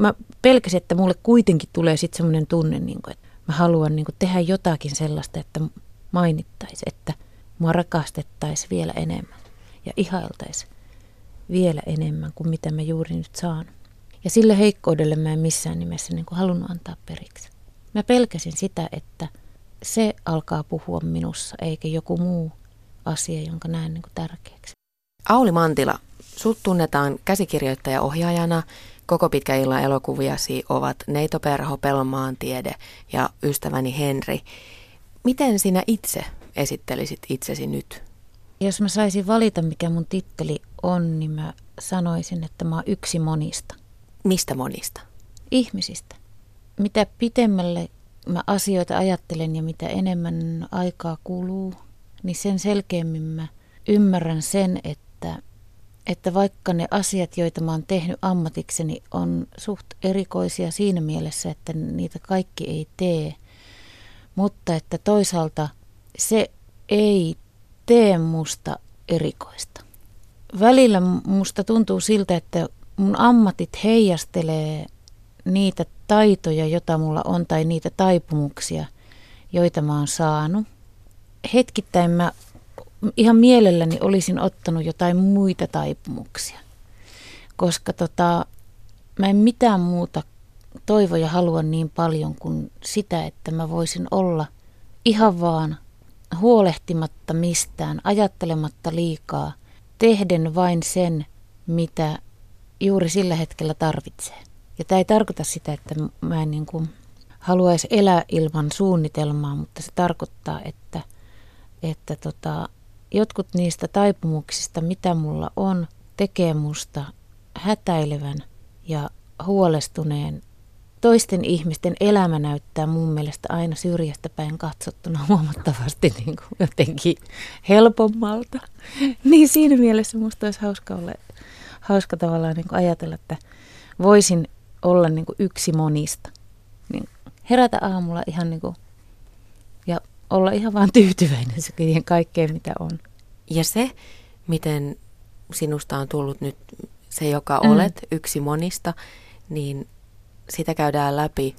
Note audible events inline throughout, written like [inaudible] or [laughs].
mä pelkäsin, että mulle kuitenkin tulee sitten semmoinen tunne, niin kuin, että mä haluan niin kuin, tehdä jotakin sellaista, että mainittaisi, että mua rakastettaisiin vielä enemmän ja ihailtaisiin vielä enemmän kuin mitä mä juuri nyt saan. Ja sille heikkoudelle mä en missään nimessä niin kuin halunnut antaa periksi. Mä pelkäsin sitä, että se alkaa puhua minussa, eikä joku muu asia, jonka näen niin kuin tärkeäksi. Auli Mantila, sut tunnetaan käsikirjoittaja-ohjaajana. Koko pitkä illan elokuviasi ovat Neitoperho, Pelon tiede ja ystäväni Henri. Miten sinä itse esittelisit itsesi nyt? Jos mä saisin valita, mikä mun titteli on, niin mä sanoisin, että mä oon yksi monista. Mistä monista? Ihmisistä. Mitä pitemmälle mä asioita ajattelen ja mitä enemmän aikaa kuluu, niin sen selkeämmin mä ymmärrän sen, että, että vaikka ne asiat, joita mä oon tehnyt ammatikseni, on suht erikoisia siinä mielessä, että niitä kaikki ei tee, mutta että toisaalta se ei tee musta erikoista. Välillä musta tuntuu siltä, että mun ammatit heijastelee niitä taitoja, joita mulla on, tai niitä taipumuksia, joita mä oon saanut. Hetkittäin mä ihan mielelläni olisin ottanut jotain muita taipumuksia, koska tota, mä en mitään muuta toivo ja halua niin paljon kuin sitä, että mä voisin olla ihan vaan huolehtimatta mistään, ajattelematta liikaa, tehden vain sen, mitä juuri sillä hetkellä tarvitsee. Ja tämä ei tarkoita sitä, että mä en niin kuin haluaisi elää ilman suunnitelmaa, mutta se tarkoittaa, että, että tota, jotkut niistä taipumuksista, mitä mulla on, tekee musta hätäilevän ja huolestuneen. Toisten ihmisten elämä näyttää mun mielestä aina syrjästä päin katsottuna [laughs] huomattavasti niin kuin jotenkin helpommalta. [laughs] Niin siinä mielessä musta olisi hauska, olla, hauska tavallaan niin kuin ajatella, että voisin olla niin kuin yksi monista. Niin herätä aamulla ihan niin kuin, ja olla ihan vaan tyytyväinen siihen kaikkeen, mitä on. Ja se, miten sinusta on tullut nyt se, joka mm. olet, yksi monista, niin sitä käydään läpi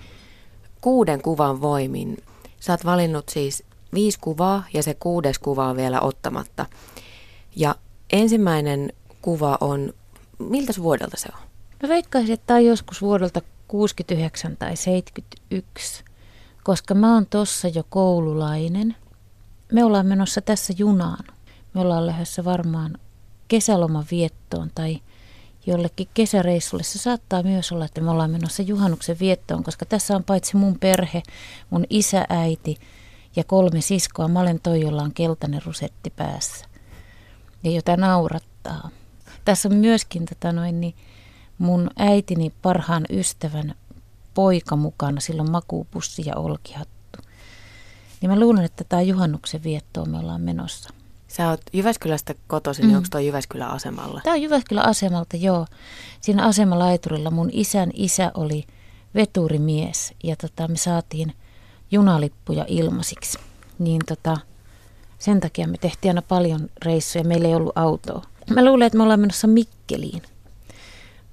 kuuden kuvan voimin. Sä oot valinnut siis viisi kuvaa ja se kuudes kuva on vielä ottamatta. Ja ensimmäinen kuva on, miltä vuodelta se on? Mä veikkaisin, että tämä on joskus vuodelta 69 tai 71, koska mä oon tossa jo koululainen. Me ollaan menossa tässä junaan. Me ollaan lähdössä varmaan kesäloman viettoon tai jollekin kesäreissulle. Se saattaa myös olla, että me ollaan menossa juhannuksen viettoon, koska tässä on paitsi mun perhe, mun isä, äiti ja kolme siskoa. Mä olen toi, jolla on keltainen rusetti päässä ja jota naurattaa. Tässä on myöskin tota noin, niin, mun äitini parhaan ystävän poika mukana, silloin makuupussi ja olkihattu. Niin mä luulen, että tämä juhannuksen viettoon me ollaan menossa. Sä oot Jyväskylästä kotoisin, niin mm. onko tuo Jyväskylän asemalla? Tämä on Jyväskylän asemalta, joo. Siinä asemalaiturilla mun isän isä oli veturimies ja tota, me saatiin junalippuja ilmaisiksi. Niin tota, sen takia me tehtiin aina paljon reissuja, meillä ei ollut autoa. Mä luulen, että me ollaan menossa Mikkeliin.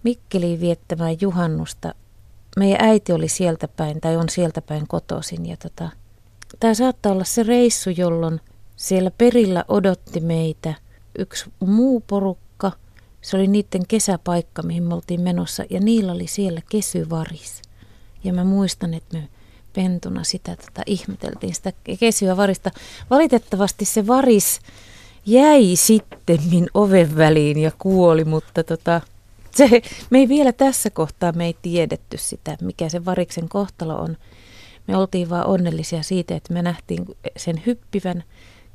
Mikkeliin viettämään juhannusta. Meidän äiti oli sieltä päin tai on sieltä päin kotoisin. Ja tota, tämä saattaa olla se reissu, jolloin siellä perillä odotti meitä yksi muu porukka. Se oli niiden kesäpaikka, mihin me oltiin menossa ja niillä oli siellä kesyvaris. Ja mä muistan, että me pentuna sitä tota, ihmeteltiin sitä kesyä varista. Valitettavasti se varis jäi sitten oven väliin ja kuoli, mutta tota, se, me ei vielä tässä kohtaa me ei tiedetty sitä, mikä se variksen kohtalo on. Me oltiin vaan onnellisia siitä, että me nähtiin sen hyppivän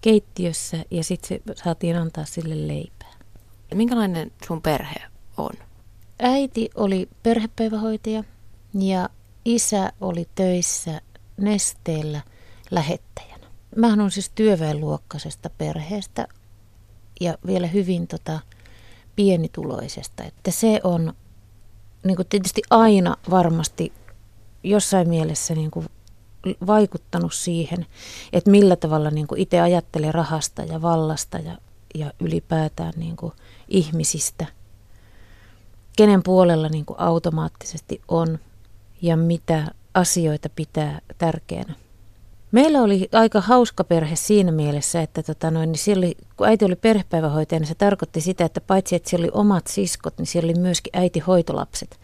keittiössä ja sitten saatiin antaa sille leipää. Minkälainen sun perhe on? Äiti oli perhepäivähoitaja ja isä oli töissä nesteellä lähettäjänä. Mähän on siis työväenluokkaisesta perheestä ja vielä hyvin tota, pienituloisesta. Että se on niin kuin tietysti aina varmasti jossain mielessä niin kuin vaikuttanut siihen, että millä tavalla niin kuin itse ajattelee rahasta ja vallasta ja, ja ylipäätään niin kuin ihmisistä. kenen puolella niin kuin automaattisesti on ja mitä asioita pitää tärkeänä. Meillä oli aika hauska perhe siinä mielessä, että tota noin, niin oli, kun äiti oli perhepäivähoitaja, niin se tarkoitti sitä, että paitsi että siellä oli omat siskot, niin siellä oli myöskin äiti hoitolapset.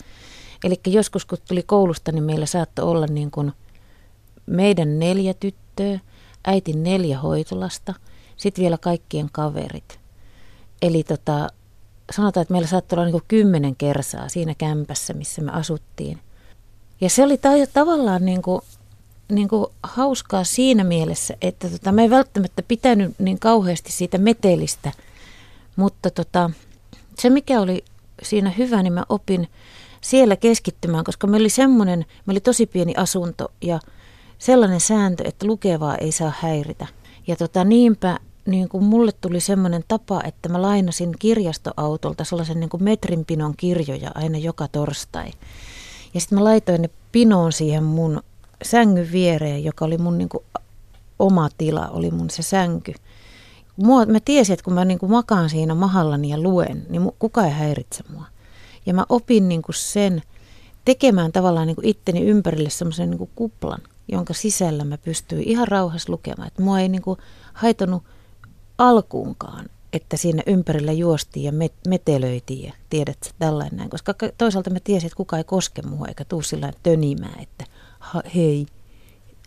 Eli joskus kun tuli koulusta, niin meillä saattoi olla niin kuin meidän neljä tyttöä, äitin neljä hoitolasta, sitten vielä kaikkien kaverit. Eli tota, sanotaan, että meillä saattoi olla niin kymmenen kersaa siinä kämpässä, missä me asuttiin. Ja se oli ta- tavallaan niin kuin, niin kuin hauskaa siinä mielessä, että tota, mä en välttämättä pitänyt niin kauheasti siitä metelistä, mutta tota, se mikä oli siinä hyvä, niin mä opin siellä keskittymään, koska meillä oli semmoinen, meillä oli tosi pieni asunto ja sellainen sääntö, että lukevaa ei saa häiritä. Ja tota, niinpä niin kuin mulle tuli semmoinen tapa, että mä lainasin kirjastoautolta sellaisen niin kuin metrin pinon kirjoja aina joka torstai. Ja sitten mä laitoin ne pinoon siihen mun sängyn viereen, joka oli mun niin kuin oma tila, oli mun se sänky. Mua, mä tiesin, että kun mä niin kuin makaan siinä mahallani ja luen, niin kukaan ei häiritse mua. Ja mä opin niin kuin sen tekemään tavallaan niin kuin itteni ympärille semmoisen niin kuplan, jonka sisällä mä pystyin ihan rauhassa lukemaan. Että mua ei niin kuin alkuunkaan, että siinä ympärillä juostiin ja metelöitiin ja tiedät tällainen. Koska toisaalta mä tiesin, että kukaan ei koske mua eikä tuu sillä tönimään, että hei,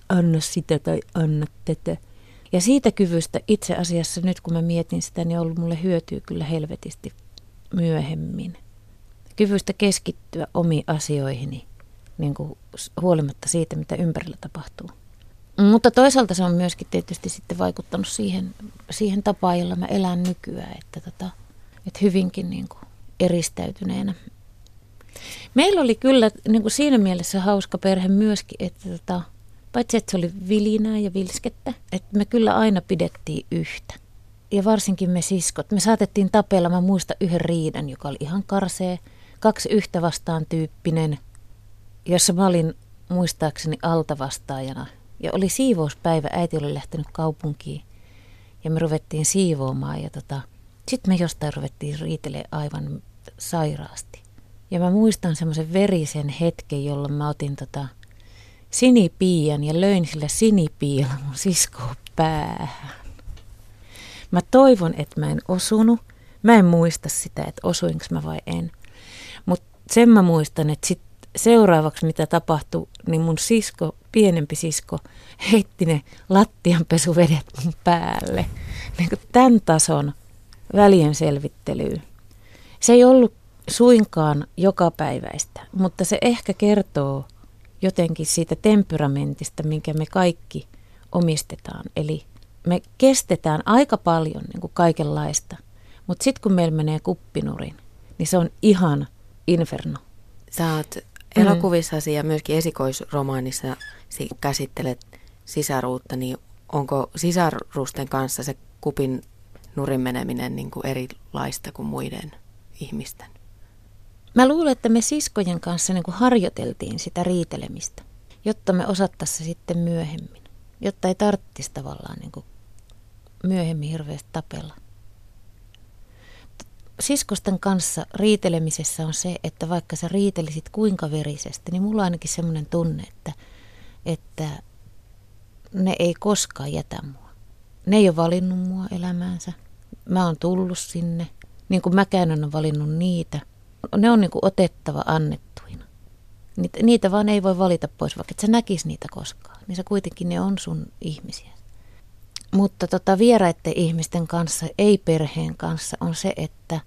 anna sitä tai anna tätä. Ja siitä kyvystä itse asiassa nyt kun mä mietin sitä, niin on ollut mulle hyötyä kyllä helvetisti myöhemmin. Kyvystä keskittyä omiin asioihini niin kuin huolimatta siitä, mitä ympärillä tapahtuu. Mutta toisaalta se on myöskin tietysti sitten vaikuttanut siihen, siihen tapaan, jolla mä elän nykyään, että, tota, että hyvinkin niin kuin eristäytyneenä. Meillä oli kyllä niin kuin siinä mielessä hauska perhe myöskin, että tota, paitsi että se oli vilinää ja vilskettä, että me kyllä aina pidettiin yhtä. Ja varsinkin me siskot. Me saatettiin tapella, mä muistan yhden riidan, joka oli ihan karsee, kaksi yhtä vastaan tyyppinen, jossa mä olin muistaakseni altavastaajana – ja oli siivouspäivä, äiti oli lähtenyt kaupunkiin ja me ruvettiin siivoamaan ja tota, sitten me jostain ruvettiin riitelemään aivan sairaasti. Ja mä muistan semmoisen verisen hetken, jolloin mä otin tota sinipiian ja löin sillä sinipiialla mun siskoa päähän. Mä toivon, että mä en osunut. Mä en muista sitä, että osuinko mä vai en. Mutta sen mä muistan, että sit seuraavaksi mitä tapahtui, niin mun sisko, pienempi sisko, heitti ne lattianpesuvedet mun päälle. Niin kuin tämän tason välien selvittelyyn. Se ei ollut suinkaan jokapäiväistä, mutta se ehkä kertoo jotenkin siitä temperamentista, minkä me kaikki omistetaan. Eli me kestetään aika paljon niin kuin kaikenlaista, mutta sitten kun meillä menee kuppinurin, niin se on ihan inferno. Sä oot Mm. elokuvissasi ja myöskin esikoisromaanissa käsittelet sisaruutta, niin onko sisarusten kanssa se kupin nurin meneminen niin kuin erilaista kuin muiden ihmisten? Mä luulen, että me siskojen kanssa niin kuin harjoiteltiin sitä riitelemistä, jotta me osattaisiin sitten myöhemmin, jotta ei tarvitsisi tavallaan niin kuin myöhemmin hirveästi tapella siskosten kanssa riitelemisessä on se, että vaikka sä riitelisit kuinka verisesti, niin mulla on ainakin semmoinen tunne, että, että ne ei koskaan jätä mua. Ne ei ole valinnut mua elämäänsä. Mä oon tullut sinne, niin kuin mäkään on valinnut niitä. Ne on niin kuin otettava annettuina. Niitä, niitä vaan ei voi valita pois, vaikka et sä näkis niitä koskaan. Niin se kuitenkin ne on sun ihmisiä. Mutta tota, vieraiden ihmisten kanssa, ei perheen kanssa, on se, että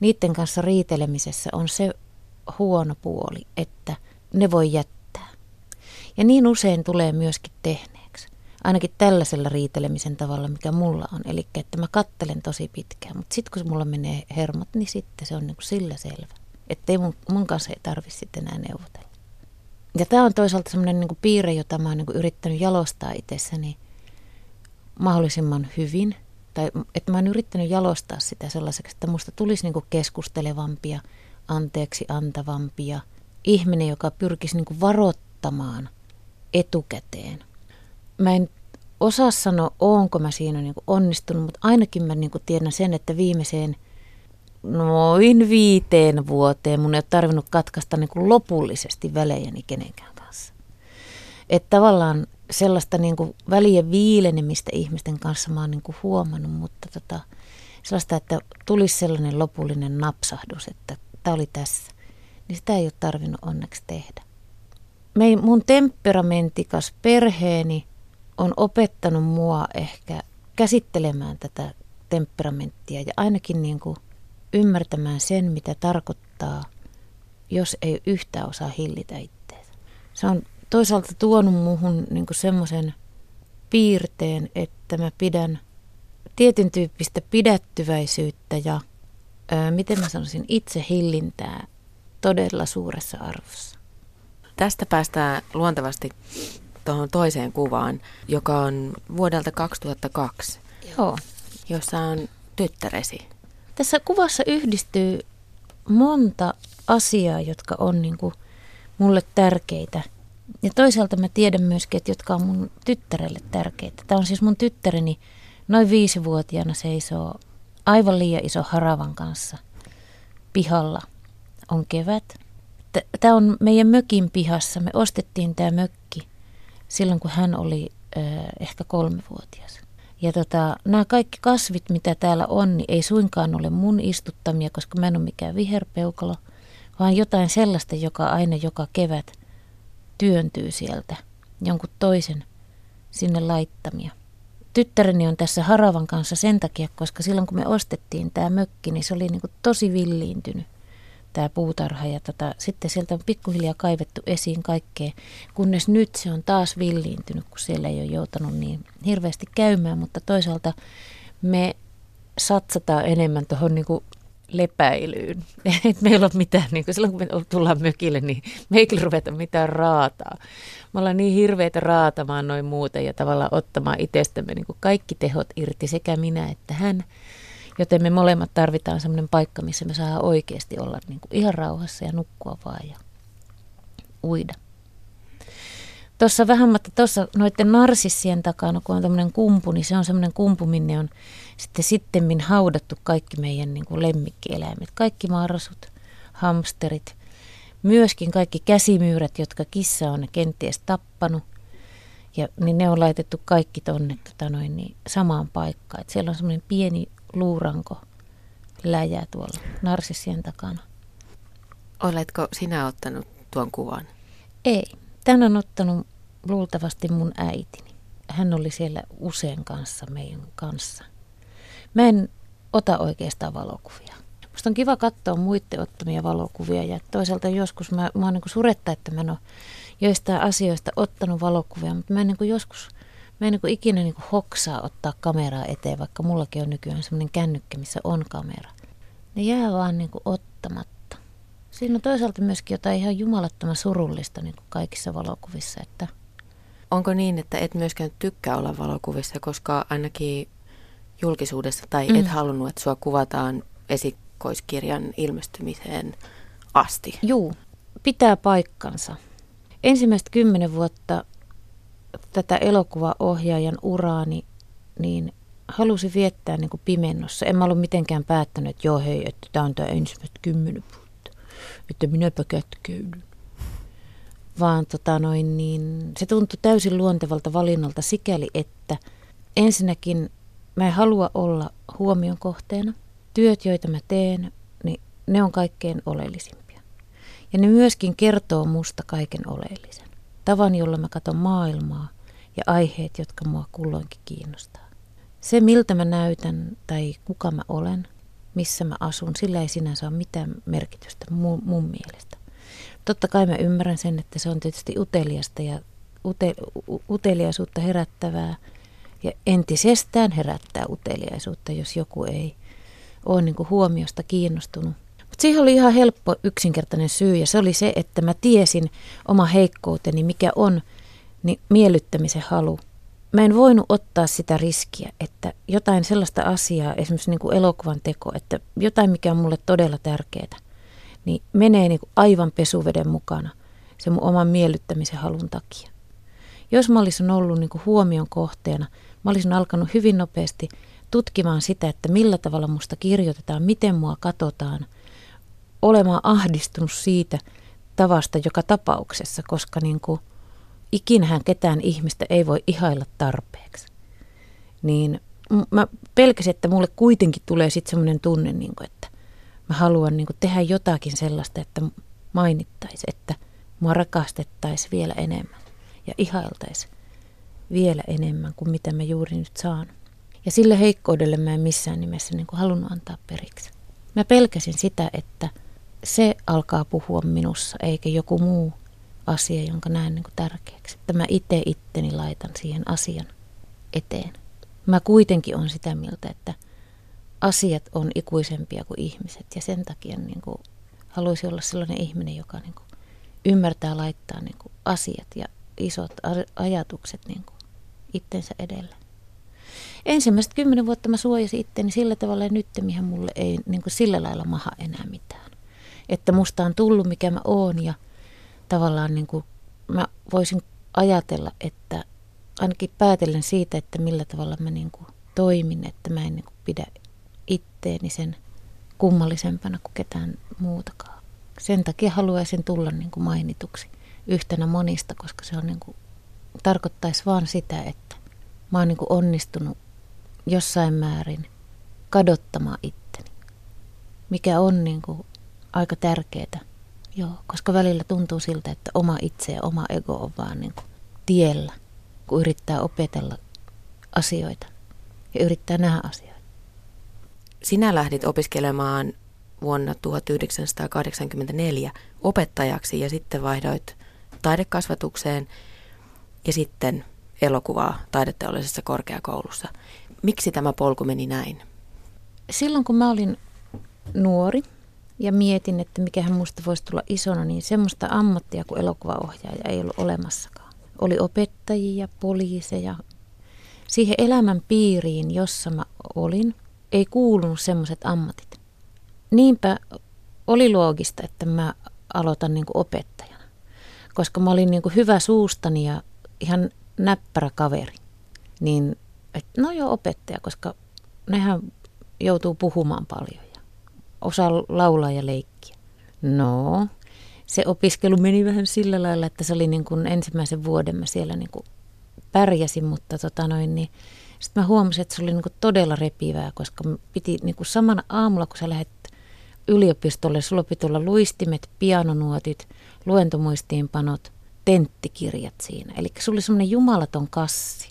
niiden kanssa riitelemisessä on se huono puoli, että ne voi jättää. Ja niin usein tulee myöskin tehneeksi. Ainakin tällaisella riitelemisen tavalla, mikä mulla on. Eli että mä kattelen tosi pitkään, mutta sitten kun mulla menee hermot, niin sitten se on niin kuin sillä selvä. Että ei mun, mun kanssa ei tarvitse sitten enää neuvotella. Ja tämä on toisaalta semmoinen niin piirre, jota mä oon niin yrittänyt jalostaa itsessäni – mahdollisimman hyvin. Tai että mä oon yrittänyt jalostaa sitä sellaiseksi, että musta tulisi niinku keskustelevampia, anteeksi antavampia. Ihminen, joka pyrkisi niinku varoittamaan etukäteen. Mä en osaa sanoa, onko mä siinä niinku onnistunut, mutta ainakin mä niinku tiedän sen, että viimeiseen noin viiteen vuoteen mun ei ole tarvinnut katkaista niin lopullisesti välejäni kenenkään kanssa. Että tavallaan sellaista niin kuin välien viilenemistä ihmisten kanssa mä oon niin kuin huomannut, mutta tota, sellaista, että tulisi sellainen lopullinen napsahdus, että tämä oli tässä, niin sitä ei ole tarvinnut onneksi tehdä. Me, mun temperamenttikas perheeni on opettanut mua ehkä käsittelemään tätä temperamenttia ja ainakin niin kuin ymmärtämään sen, mitä tarkoittaa, jos ei yhtään osaa hillitä itseensä. Se on toisaalta tuonut muuhun niin semmoisen piirteen, että mä pidän tietyn tyyppistä pidättyväisyyttä ja ää, miten mä sanoisin itsehillintää todella suuressa arvossa. Tästä päästään luontevasti tuohon toiseen kuvaan, joka on vuodelta 2002, Joo. jossa on tyttäresi. Tässä kuvassa yhdistyy monta asiaa, jotka on niin kuin mulle tärkeitä. Ja toisaalta mä tiedän myöskin, että jotka on mun tyttärelle tärkeitä. Tämä on siis mun tyttäreni noin viisivuotiaana seisoo aivan liian iso haravan kanssa pihalla. On kevät. Tämä on meidän mökin pihassa. Me ostettiin tämä mökki silloin, kun hän oli äh, ehkä kolmevuotias. Ja tota, nämä kaikki kasvit, mitä täällä on, niin ei suinkaan ole mun istuttamia, koska mä en ole mikään viherpeukalo, vaan jotain sellaista, joka aina joka kevät työntyy sieltä jonkun toisen sinne laittamia. Tyttäreni on tässä haravan kanssa sen takia, koska silloin kun me ostettiin tämä mökki, niin se oli niin kuin tosi villiintynyt tämä puutarha ja tota, sitten sieltä on pikkuhiljaa kaivettu esiin kaikkea, kunnes nyt se on taas villiintynyt, kun siellä ei ole joutanut niin hirveästi käymään, mutta toisaalta me satsataan enemmän tuohon niin lepäilyyn. [laughs] Et meillä on mitään, niin kuin silloin kun me tullaan mökille, niin me ei ruveta mitään raataa. Me ollaan niin hirveitä raatamaan noin muuta ja tavallaan ottamaan itsestämme niin kuin kaikki tehot irti, sekä minä että hän. Joten me molemmat tarvitaan sellainen paikka, missä me saadaan oikeasti olla niin kuin ihan rauhassa ja nukkua vaan ja uida. Tuossa vähän, mutta tuossa noiden narsissien takana, kun on tämmöinen kumpu, niin se on semmoinen kumpu, minne on sitten sittemmin haudattu kaikki meidän niin kuin lemmikkieläimet. Kaikki marsut, hamsterit, myöskin kaikki käsimyyrät, jotka kissa on kenties tappanut. Ja, niin ne on laitettu kaikki tonne tota noin, niin samaan paikkaan. Et siellä on semmoinen pieni luuranko läjä tuolla narsissien takana. Oletko sinä ottanut tuon kuvan? Ei. Tän on ottanut luultavasti mun äitini. Hän oli siellä usein kanssa meidän kanssa. Mä en ota oikeastaan valokuvia. Musta on kiva katsoa muiden ottamia valokuvia ja toisaalta joskus mä, mä oon niin suretta, että mä en ole joistain asioista ottanut valokuvia, mutta mä en niin joskus, mä en niin ikinä niin hoksaa ottaa kameraa eteen, vaikka mullakin on nykyään semmoinen kännykkä, missä on kamera. Ne jää vaan niin ottamatta. Siinä on toisaalta myöskin jotain ihan jumalattoman surullista niin kaikissa valokuvissa, että Onko niin, että et myöskään tykkää olla valokuvissa, koska ainakin julkisuudessa tai mm. et halunnut, että sua kuvataan esikoiskirjan ilmestymiseen asti? Juu, pitää paikkansa. Ensimmäistä kymmenen vuotta tätä elokuvaohjaajan uraani, niin halusin viettää niin kuin pimennossa. En mä ollut mitenkään päättänyt, että joo hei, että tämä on tämä ensimmäistä kymmenen vuotta. Että minäpä kätkeydyn. Vaan tota noin, niin se tuntui täysin luontevalta valinnalta sikäli, että ensinnäkin mä en halua olla huomion kohteena. Työt, joita mä teen, niin ne on kaikkein oleellisimpia. Ja ne myöskin kertoo musta kaiken oleellisen. Tavan, jolla mä katson maailmaa ja aiheet, jotka mua kulloinkin kiinnostaa. Se, miltä mä näytän tai kuka mä olen, missä mä asun, sillä ei sinänsä ole mitään merkitystä mun, mun mielestä. Totta kai mä ymmärrän sen, että se on tietysti uteliasta ja ute, uteliaisuutta herättävää – ja entisestään herättää uteliaisuutta, jos joku ei ole niin huomiosta kiinnostunut. Mutta siihen oli ihan helppo yksinkertainen syy ja se oli se, että mä tiesin oma heikkouteni, mikä on niin miellyttämisen halu. Mä en voinut ottaa sitä riskiä, että jotain sellaista asiaa, esimerkiksi niin kuin elokuvan teko, että jotain, mikä on mulle todella tärkeää, niin menee niin kuin aivan pesuveden mukana se mun oman miellyttämisen halun takia. Jos mä olisin ollut niin kuin huomion kohteena, Mä olisin alkanut hyvin nopeasti tutkimaan sitä, että millä tavalla musta kirjoitetaan, miten mua katsotaan, olemaan ahdistunut siitä tavasta joka tapauksessa, koska niin kuin ikinähän ketään ihmistä ei voi ihailla tarpeeksi. Niin mä pelkäsin, että mulle kuitenkin tulee sitten semmoinen tunne, niin kuin, että mä haluan niin kuin tehdä jotakin sellaista, että mainittaisi, että mua rakastettaisiin vielä enemmän ja ihailtaisiin vielä enemmän kuin mitä mä juuri nyt saan. Ja sille heikkoudelle mä en missään nimessä niin kuin halunnut antaa periksi. Mä pelkäsin sitä, että se alkaa puhua minussa, eikä joku muu asia, jonka näen niin kuin tärkeäksi. Että mä itse itteni laitan siihen asian eteen. Mä kuitenkin on sitä mieltä, että asiat on ikuisempia kuin ihmiset ja sen takia niin kuin haluaisin olla sellainen ihminen, joka niin kuin ymmärtää laittaa niin kuin asiat ja isot ajatukset niin kuin itsensä edelle. Ensimmäiset kymmenen vuotta mä suojasin itteni sillä tavalla ja nyt mihin mulle ei niin kuin sillä lailla maha enää mitään. Että musta on tullut mikä mä oon ja tavallaan niin kuin mä voisin ajatella, että ainakin päätellen siitä, että millä tavalla mä niin kuin toimin, että mä en niin kuin pidä itteeni sen kummallisempana kuin ketään muutakaan. Sen takia haluaisin tulla niin kuin mainituksi yhtenä monista, koska se on niin kuin, tarkoittaisi vaan sitä, että mä oon niin kuin onnistunut jossain määrin kadottamaan itteni, mikä on niin kuin aika tärkeää. Joo, koska välillä tuntuu siltä, että oma itse ja oma ego on vaan niin kuin tiellä, kun yrittää opetella asioita ja yrittää nähdä asioita. Sinä lähdit opiskelemaan vuonna 1984 opettajaksi ja sitten vaihdoit taidekasvatukseen ja sitten elokuvaa taideteollisessa korkeakoulussa. Miksi tämä polku meni näin? Silloin kun mä olin nuori ja mietin, että mikähän musta voisi tulla isona, niin semmoista ammattia kuin elokuvaohjaaja ei ollut olemassakaan. Oli opettajia, poliiseja. Siihen elämän piiriin, jossa mä olin, ei kuulunut semmoiset ammatit. Niinpä oli loogista, että mä aloitan niin opettajana, koska mä olin niin hyvä suustani ja ihan näppärä kaveri. Niin, et, no joo, opettaja, koska nehän joutuu puhumaan paljon osaa laulaa ja leikkiä. No, se opiskelu meni vähän sillä lailla, että se oli niin kuin ensimmäisen vuoden mä siellä niin kuin pärjäsin, mutta tota noin, niin sitten mä huomasin, että se oli niin kuin todella repivää, koska piti niin kuin samana aamulla, kun sä lähdet yliopistolle, sulla piti olla luistimet, pianonuotit, luentomuistiinpanot, tenttikirjat siinä. Eli sulla oli semmoinen jumalaton kassi,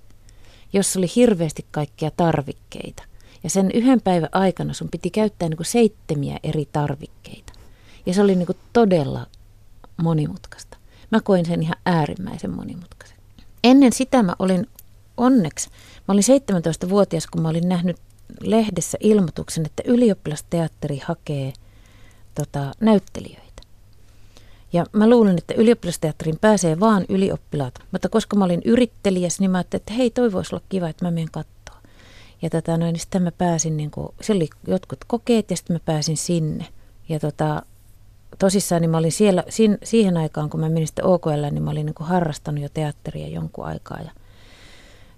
jossa oli hirveästi kaikkia tarvikkeita. Ja sen yhden päivän aikana sun piti käyttää niin kuin seitemiä eri tarvikkeita. Ja se oli niin kuin todella monimutkaista. Mä koin sen ihan äärimmäisen monimutkaisen. Ennen sitä mä olin onneksi, mä olin 17-vuotias, kun mä olin nähnyt lehdessä ilmoituksen, että ylioppilasteatteri hakee tota, näyttelijöitä. Ja mä luulen, että ylioppilasteatterin pääsee vaan ylioppilaat. Mutta koska mä olin yrittelijäs, niin mä ajattelin, että hei, toi voisi olla kiva, että mä menen katsoa. Ja tota, noin, niin sitten mä pääsin, niin kuin, siellä oli jotkut kokeet ja sitten mä pääsin sinne. Ja tota, tosissaan niin mä olin siellä, sin, siihen aikaan, kun mä menin sitten OKL, niin mä olin niin kuin harrastanut jo teatteria jonkun aikaa. Ja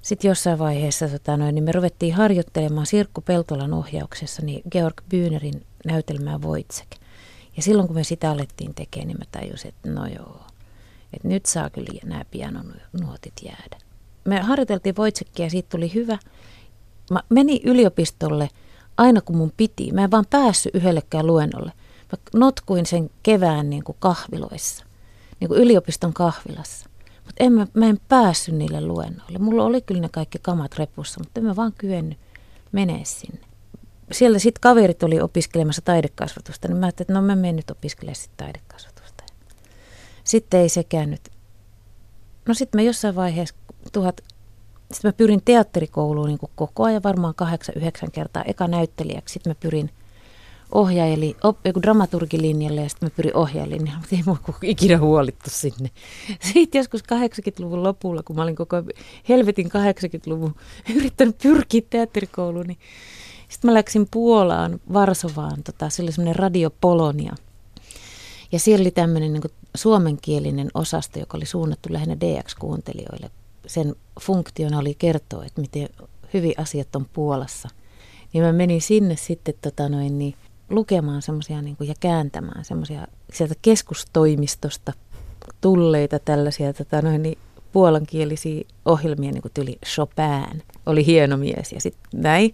sitten jossain vaiheessa tota, noin, niin me ruvettiin harjoittelemaan Sirkku Peltolan ohjauksessa niin Georg Byynerin näytelmää Voitsek. Ja silloin kun me sitä alettiin tekemään, niin mä tajusin, että no joo, että nyt saa kyllä nämä pianonuotit jäädä. Me harjoiteltiin Voitsekkiä ja siitä tuli hyvä. Mä menin yliopistolle aina kun mun piti. Mä en vaan päässyt yhdellekään luennolle. Mä notkuin sen kevään niin kuin kahviloissa, niin kuin yliopiston kahvilassa. Mutta en mä, mä en päässyt niille luennoille. Mulla oli kyllä ne kaikki kamat repussa, mutta en mä vaan kyennyt menee sinne siellä sitten kaverit oli opiskelemassa taidekasvatusta, niin mä ajattelin, että no mä menen nyt opiskelemaan sitten taidekasvatusta. Sitten ei sekään nyt. No sitten mä jossain vaiheessa sitten mä pyrin teatterikouluun niin kuin koko ajan, varmaan kahdeksan, yhdeksän kertaa eka näyttelijäksi. Sitten mä pyrin ohjaajali, op, dramaturgilinjalle ja sitten mä pyrin ohjaajalinjalle, mutta [laughs] ei mua ikinä huolittu sinne. Sitten joskus 80-luvun lopulla, kun mä olin koko helvetin 80-luvun yrittänyt pyrkiä teatterikouluun, niin sitten mä läksin Puolaan, Varsovaan, tota, se oli semmoinen Radio Polonia. Ja siellä oli tämmöinen niin suomenkielinen osasto, joka oli suunnattu lähinnä DX-kuuntelijoille. Sen funktiona oli kertoa, että miten hyvin asiat on Puolassa Niin mä menin sinne sitten tota noin, niin, lukemaan semmoisia niin ja kääntämään semmoisia sieltä keskustoimistosta tulleita tällaisia tota noin, niin, puolankielisiä ohjelmia, niin kuin tyli Chopin, oli hieno mies ja sitten näin.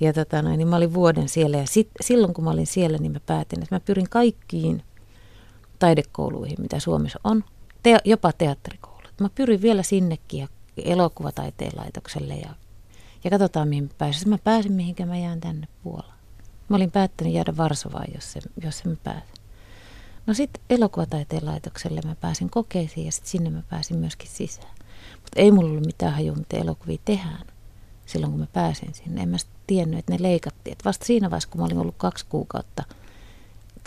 Ja tota noin, niin mä olin vuoden siellä ja sit, silloin kun mä olin siellä, niin mä päätin, että mä pyrin kaikkiin taidekouluihin, mitä Suomessa on, te, jopa teatterikoulut. Mä pyrin vielä sinnekin ja elokuvataiteen laitokselle ja, ja katsotaan mihin pääsen. Mä pääsen mihinkä mä jään tänne Puolaan. Mä olin päättänyt jäädä Varsovaan, jos, se, jos se mä pääsen. No sitten elokuvataiteen laitokselle mä pääsin kokeisiin ja sitten sinne mä pääsin myöskin sisään. Mutta ei mulla ollut mitään hajua, miten elokuvia tehdään silloin, kun mä pääsin sinne. En mä tiennyt, että ne leikattiin. Et vasta siinä vaiheessa, kun mä olin ollut kaksi kuukautta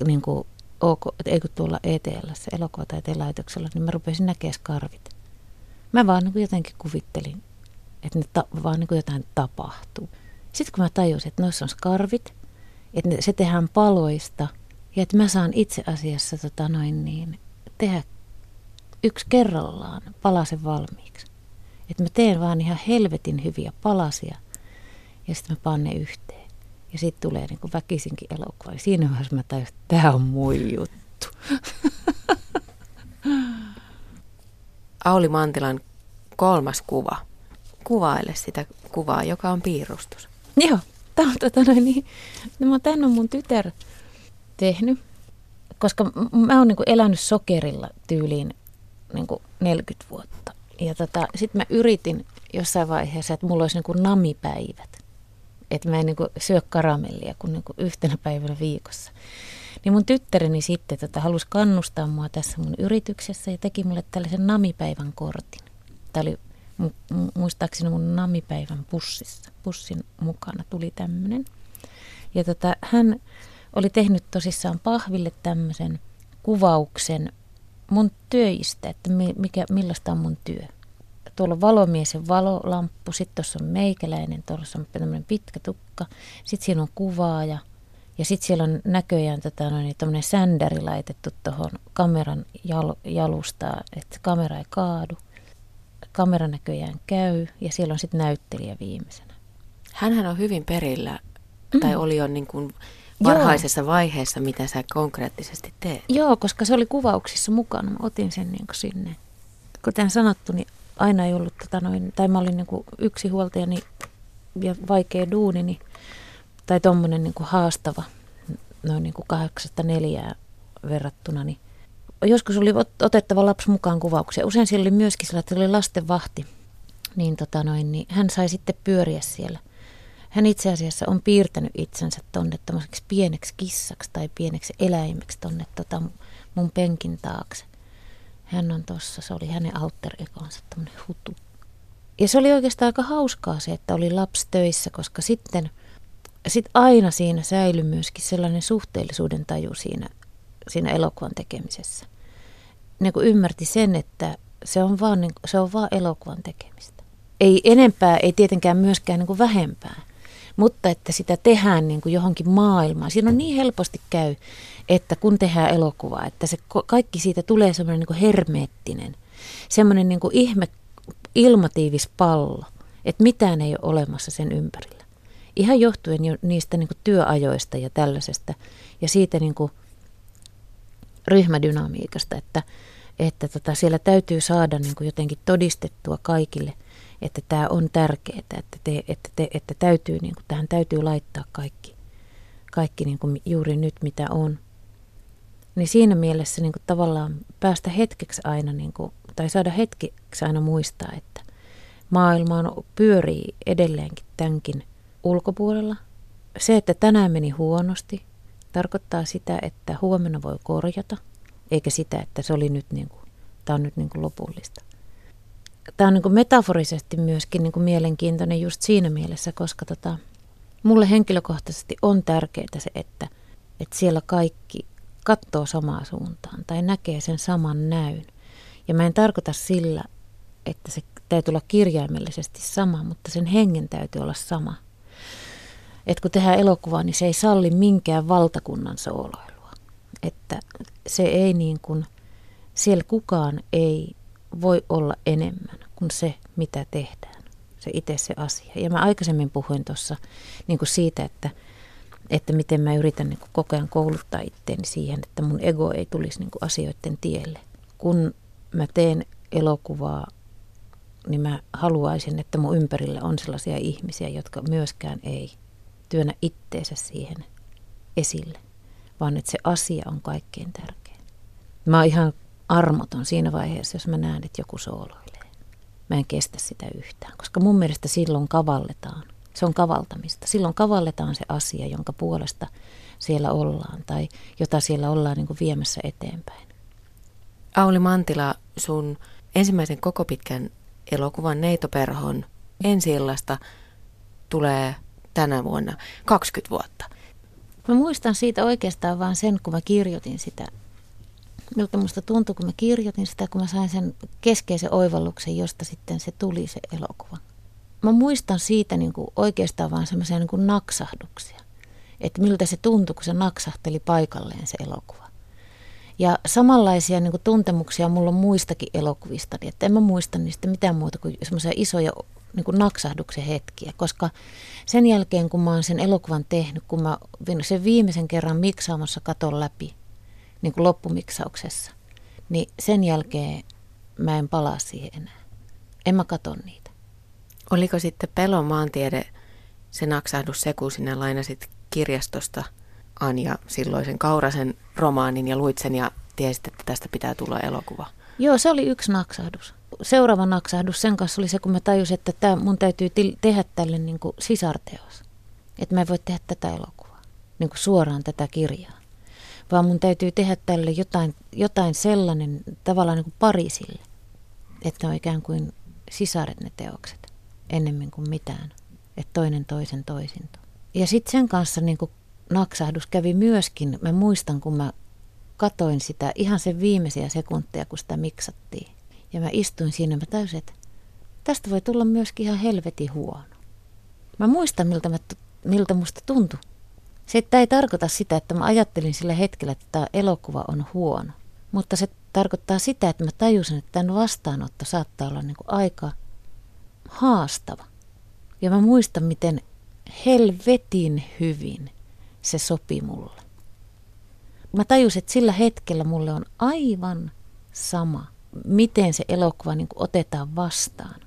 niin kuin OK, ei kun tuolla ETL, elokuvataiteen laitoksella, niin mä rupesin näkemään skarvit. Mä vaan niin kuin jotenkin kuvittelin, että ne ta- vaan niin kuin jotain tapahtuu. Sitten kun mä tajusin, että noissa on skarvit, että se tehdään paloista ja että mä saan itse asiassa tota noin niin, tehdä yksi kerrallaan palasen valmiiksi. Että mä teen vaan ihan helvetin hyviä palasia ja sitten mä panen ne yhteen. Ja sitten tulee niin kuin väkisinkin elokuva. Ja siinä vaiheessa mä tajusin, että tämä on mun juttu. [laughs] Auli Mantilan kolmas kuva. Kuvaile sitä kuvaa, joka on piirustus. Joo, tämä on, tota noin, niin, no, tämän on mun tytär tehnyt, koska mä oon niin elänyt sokerilla tyyliin niin kuin 40 vuotta. Ja tota, sitten mä yritin jossain vaiheessa, että mulla olisi niin namipäivät. Että mä en niin syö karamellia kuin, niin kuin yhtenä päivänä viikossa. Niin mun tyttäreni sitten tota, halusi kannustaa mua tässä mun yrityksessä ja teki mulle tällaisen namipäivän kortin. Tämä oli muistaakseni mun namipäivän pussissa. Pussin mukana tuli tämmöinen. Ja tota, hän oli tehnyt tosissaan pahville tämmöisen kuvauksen mun työistä, että mikä, millaista on mun työ. Tuolla on valomies ja valolamppu, sitten tuossa on meikäläinen, tuossa on tämmöinen pitkä tukka, sitten siinä on kuvaaja ja sitten siellä on näköjään tota, no niin, tämmöinen sändäri laitettu tuohon kameran jal, jalustaa, että kamera ei kaadu. Kamera näköjään käy ja siellä on sitten näyttelijä viimeisenä. Hänhän on hyvin perillä, mm. tai oli jo niin kuin varhaisessa Joo. vaiheessa, mitä sä konkreettisesti teet. Joo, koska se oli kuvauksissa mukana. Mä otin sen niin sinne. Kuten sanottu, niin aina ei ollut, tota noin, tai mä olin niin kuin yksi huoltajani ja vaikea duuni, niin, tai tuommoinen niin haastava, noin niin kuin kahdeksasta neljää verrattuna, niin joskus oli otettava lapsi mukaan kuvauksia. Usein siellä oli myöskin sillä, että oli lastenvahti, niin, tota noin, niin hän sai sitten pyöriä siellä. Hän itse asiassa on piirtänyt itsensä tonne pieneksi kissaksi tai pieneksi eläimeksi tonne tota mun penkin taakse. Hän on tossa, se oli hänen alter egonsa, tämmöinen hutu. Ja se oli oikeastaan aika hauskaa se, että oli lapsi töissä, koska sitten sit aina siinä säilyi myöskin sellainen suhteellisuuden taju siinä, siinä elokuvan tekemisessä. Niin kuin ymmärti sen, että se on vaan, niin, se on vaan elokuvan tekemistä. Ei enempää, ei tietenkään myöskään niin kuin vähempää mutta että sitä tehdään niin kuin johonkin maailmaan. Siinä on niin helposti käy, että kun tehdään elokuvaa, että se kaikki siitä tulee semmoinen niin hermeettinen, semmoinen niin ihme ilmatiivis pallo, että mitään ei ole olemassa sen ympärillä. Ihan johtuen jo niistä niin kuin työajoista ja tällaisesta ja siitä niin kuin ryhmädynamiikasta, että, että tota, siellä täytyy saada niin kuin jotenkin todistettua kaikille – että tämä on tärkeää, että, te, että, te, että täytyy, niin kuin, tähän täytyy laittaa kaikki, kaikki niin kuin juuri nyt mitä on. Niin siinä mielessä niin kuin tavallaan päästä hetkeksi aina, niin kuin, tai saada hetkeksi aina muistaa, että maailma on, pyörii edelleenkin tämänkin ulkopuolella. Se, että tänään meni huonosti, tarkoittaa sitä, että huomenna voi korjata, eikä sitä, että se oli nyt niin kuin, tämä on nyt niin kuin lopullista tämä on niin kuin metaforisesti myöskin niin kuin mielenkiintoinen just siinä mielessä, koska tota, mulle henkilökohtaisesti on tärkeää se, että, että siellä kaikki katsoo samaa suuntaan tai näkee sen saman näyn. Ja mä en tarkoita sillä, että se täytyy olla kirjaimellisesti sama, mutta sen hengen täytyy olla sama. Että kun tehdään elokuvaa, niin se ei salli minkään valtakunnan sooloilua. Että se ei niin kuin, siellä kukaan ei voi olla enemmän kuin se, mitä tehdään. se itse se asia. Ja mä aikaisemmin puhuin tuossa niin siitä, että, että miten mä yritän niin kuin koko ajan kouluttaa itteeni siihen, että mun ego ei tulisi niin kuin asioiden tielle. Kun mä teen elokuvaa, niin mä haluaisin, että mun ympärillä on sellaisia ihmisiä, jotka myöskään ei työnnä itteensä siihen esille, vaan että se asia on kaikkein tärkein. Mä oon ihan armoton siinä vaiheessa, jos mä näen, että joku sooloilee. Mä en kestä sitä yhtään, koska mun mielestä silloin kavalletaan. Se on kavaltamista. Silloin kavalletaan se asia, jonka puolesta siellä ollaan tai jota siellä ollaan niin kuin viemässä eteenpäin. Auli Mantila, sun ensimmäisen koko pitkän elokuvan Neitoperhon ensi tulee tänä vuonna 20 vuotta. Mä muistan siitä oikeastaan vain sen, kun mä kirjoitin sitä. Miltä musta tuntui, kun mä kirjoitin sitä, kun mä sain sen keskeisen oivalluksen, josta sitten se tuli se elokuva. Mä muistan siitä niin kuin oikeastaan vain semmoisia niin naksahduksia. Että miltä se tuntui, kun se naksahteli paikalleen se elokuva. Ja samanlaisia niin kuin, tuntemuksia mulla on muistakin elokuvista, että en mä muista niistä mitään muuta kuin semmoisia isoja niin kuin naksahduksen hetkiä, koska sen jälkeen kun mä oon sen elokuvan tehnyt, kun mä sen viimeisen kerran miksaamassa katon läpi, niin kuin loppumiksauksessa, niin sen jälkeen mä en palaa siihen enää. En mä katso niitä. Oliko sitten pelon maantiede se naksahdus se, kun sinä lainasit kirjastosta Anja silloisen Kaurasen romaanin ja luit sen ja tiesit, että tästä pitää tulla elokuva? Joo, se oli yksi naksahdus seuraava naksahdus sen kanssa oli se, kun mä tajusin, että tämä, mun täytyy tehdä tälle niin kuin sisarteos. Että mä en voi tehdä tätä elokuvaa, niin kuin suoraan tätä kirjaa. Vaan mun täytyy tehdä tälle jotain, jotain sellainen tavallaan niin kuin parisille. Että ne on ikään kuin sisaret ne teokset, ennemmin kuin mitään. Että toinen toisen toisinto. Ja sitten sen kanssa niin kuin naksahdus kävi myöskin, mä muistan kun mä katoin sitä ihan sen viimeisiä sekunteja, kun sitä miksattiin ja mä istuin siinä ja mä täysin, että tästä voi tulla myöskin ihan helvetin huono. Mä muistan, miltä, mä, miltä musta tuntui. Se ei tarkoita sitä, että mä ajattelin sillä hetkellä, että tämä elokuva on huono. Mutta se tarkoittaa sitä, että mä tajusin, että tämän vastaanotto saattaa olla niin kuin aika haastava. Ja mä muistan, miten helvetin hyvin se sopi mulle. Mä tajusin, että sillä hetkellä mulle on aivan sama – miten se elokuva niin kuin otetaan vastaan.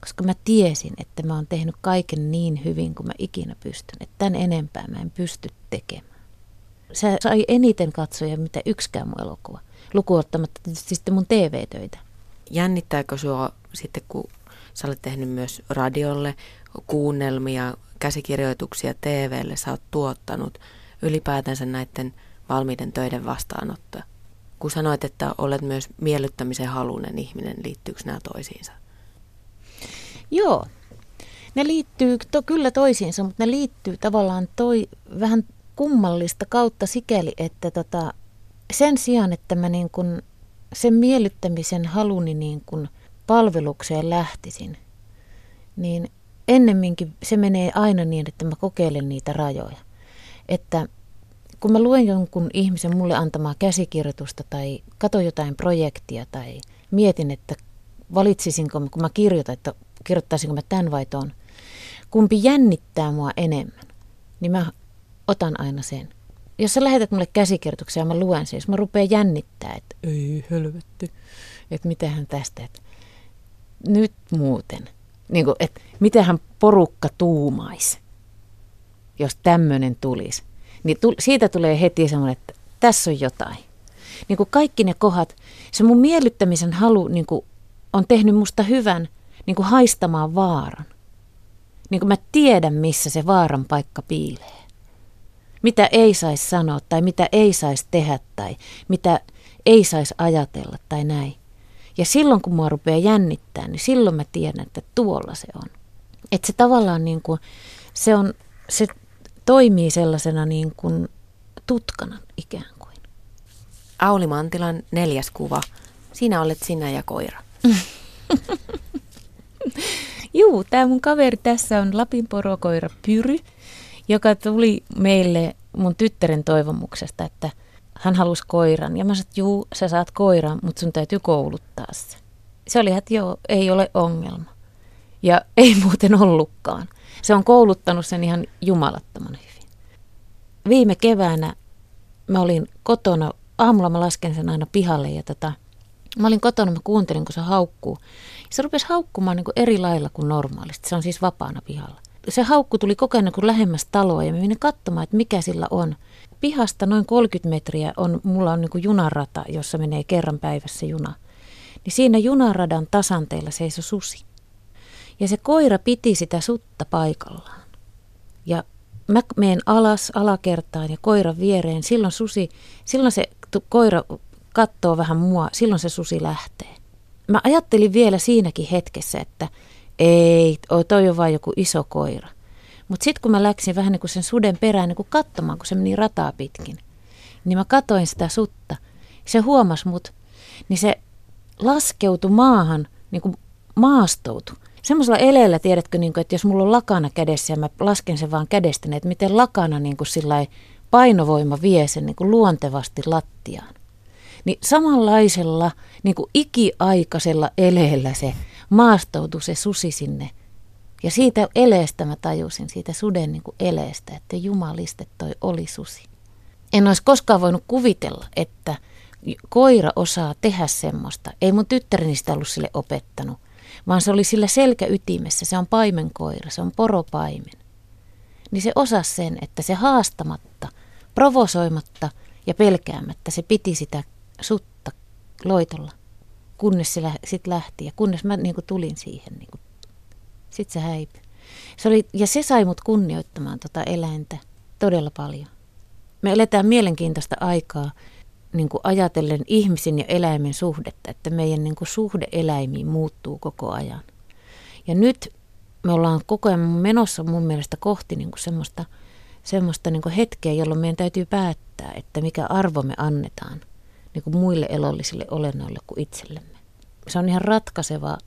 Koska mä tiesin, että mä oon tehnyt kaiken niin hyvin kuin mä ikinä pystyn. Että tämän enempää mä en pysty tekemään. Se sai eniten katsoja, mitä yksikään mun elokuva. Lukuottamatta tietysti sitten mun TV-töitä. Jännittääkö sua sitten, kun sä olet tehnyt myös radiolle kuunnelmia, käsikirjoituksia TVlle, sä oot tuottanut ylipäätänsä näiden valmiiden töiden vastaanottoa? Kun sanoit, että olet myös miellyttämisen halunen ihminen, liittyykö nämä toisiinsa? Joo, ne liittyy to, kyllä toisiinsa, mutta ne liittyy tavallaan toi vähän kummallista kautta sikäli, että tota, sen sijaan, että mä niin kun sen miellyttämisen haluni niin kun palvelukseen lähtisin, niin ennemminkin se menee aina niin, että mä kokeilen niitä rajoja. Että kun mä luen jonkun ihmisen mulle antamaa käsikirjoitusta tai katon jotain projektia tai mietin, että valitsisinko, kun mä kirjoitan, että kirjoittaisinko mä tämän vai ton, kumpi jännittää mua enemmän, niin mä otan aina sen. Jos sä lähetät mulle käsikirjoituksia ja mä luen sen, jos mä rupean jännittää, että ei helvetti, että mitähän tästä, että nyt muuten, niin kuin, että mitähän porukka tuumaisi, jos tämmöinen tulisi niin tu, siitä tulee heti semmoinen, että tässä on jotain. Niin kuin kaikki ne kohdat, se mun miellyttämisen halu niin kuin on tehnyt musta hyvän niin kuin haistamaan vaaran. Niin kuin mä tiedän, missä se vaaran paikka piilee. Mitä ei saisi sanoa tai mitä ei saisi tehdä tai mitä ei saisi ajatella tai näin. Ja silloin kun mua rupeaa jännittää, niin silloin mä tiedän, että tuolla se on. Että se tavallaan niin kuin, se on, se toimii sellaisena niin kuin tutkana ikään kuin. Auli Mantilan neljäs kuva. Siinä olet sinä ja koira. [laughs] Juu, tämä mun kaveri tässä on Lapin porokoira Pyry, joka tuli meille mun tyttären toivomuksesta, että hän halusi koiran. Ja mä sanoin, että juu, sä saat koiran, mutta sun täytyy kouluttaa se. Se oli, että joo, ei ole ongelma. Ja ei [laughs] muuten ollutkaan. Se on kouluttanut sen ihan jumalattoman hyvin. Viime keväänä mä olin kotona, aamulla mä lasken sen aina pihalle ja tota, mä olin kotona, mä kuuntelin kun se haukkuu. Se rupesi haukkumaan niin kuin eri lailla kuin normaalisti. Se on siis vapaana pihalla. Se haukku tuli koko ajan niin lähemmäs taloa ja mä menin katsomaan, että mikä sillä on. Pihasta noin 30 metriä on, mulla on niin kuin junarata, jossa menee kerran päivässä juna. Niin siinä junaradan tasanteella seisoi susi. Ja se koira piti sitä sutta paikallaan. Ja mä menen alas alakertaan ja koira viereen. Silloin susi, silloin se koira katsoo vähän mua, silloin se susi lähtee. Mä ajattelin vielä siinäkin hetkessä, että ei, toi on vain joku iso koira. Mutta sitten kun mä läksin vähän niin kuin sen suden perään niin kuin katsomaan, kun se meni rataa pitkin, niin mä katoin sitä sutta. Se huomasi mut, niin se laskeutui maahan, niin kuin maastoutui. Semmoisella eleellä, tiedätkö, niin kuin, että jos mulla on lakana kädessä ja mä lasken sen vaan kädestä, niin että miten lakana niin kuin painovoima vie sen niin kuin luontevasti lattiaan. Niin samanlaisella niin kuin ikiaikaisella eleellä se maastoutui se susi sinne. Ja siitä eleestä mä tajusin, siitä suden niin kuin eleestä, että jumaliste toi oli susi. En olisi koskaan voinut kuvitella, että koira osaa tehdä semmoista. Ei mun tyttäreni sitä ollut sille opettanut, vaan se oli sillä selkäytimessä. Se on paimenkoira, se on poropaimen. Niin se osasi sen, että se haastamatta, provosoimatta ja pelkäämättä se piti sitä sutta loitolla, kunnes se sitten lähti ja kunnes mä niin kuin tulin siihen. Niin kuin, sitten se häipyi. Se oli, ja se sai mut kunnioittamaan tota eläintä todella paljon. Me eletään mielenkiintoista aikaa niin kuin ajatellen ihmisen ja eläimen suhdetta, että meidän niin kuin suhde eläimiin muuttuu koko ajan. Ja nyt me ollaan koko ajan menossa mun mielestä kohti niin kuin semmoista, semmoista niin kuin hetkeä, jolloin meidän täytyy päättää, että mikä arvo me annetaan – niin kuin muille elollisille olennoille kuin itsellemme. Se on ihan ratkaiseva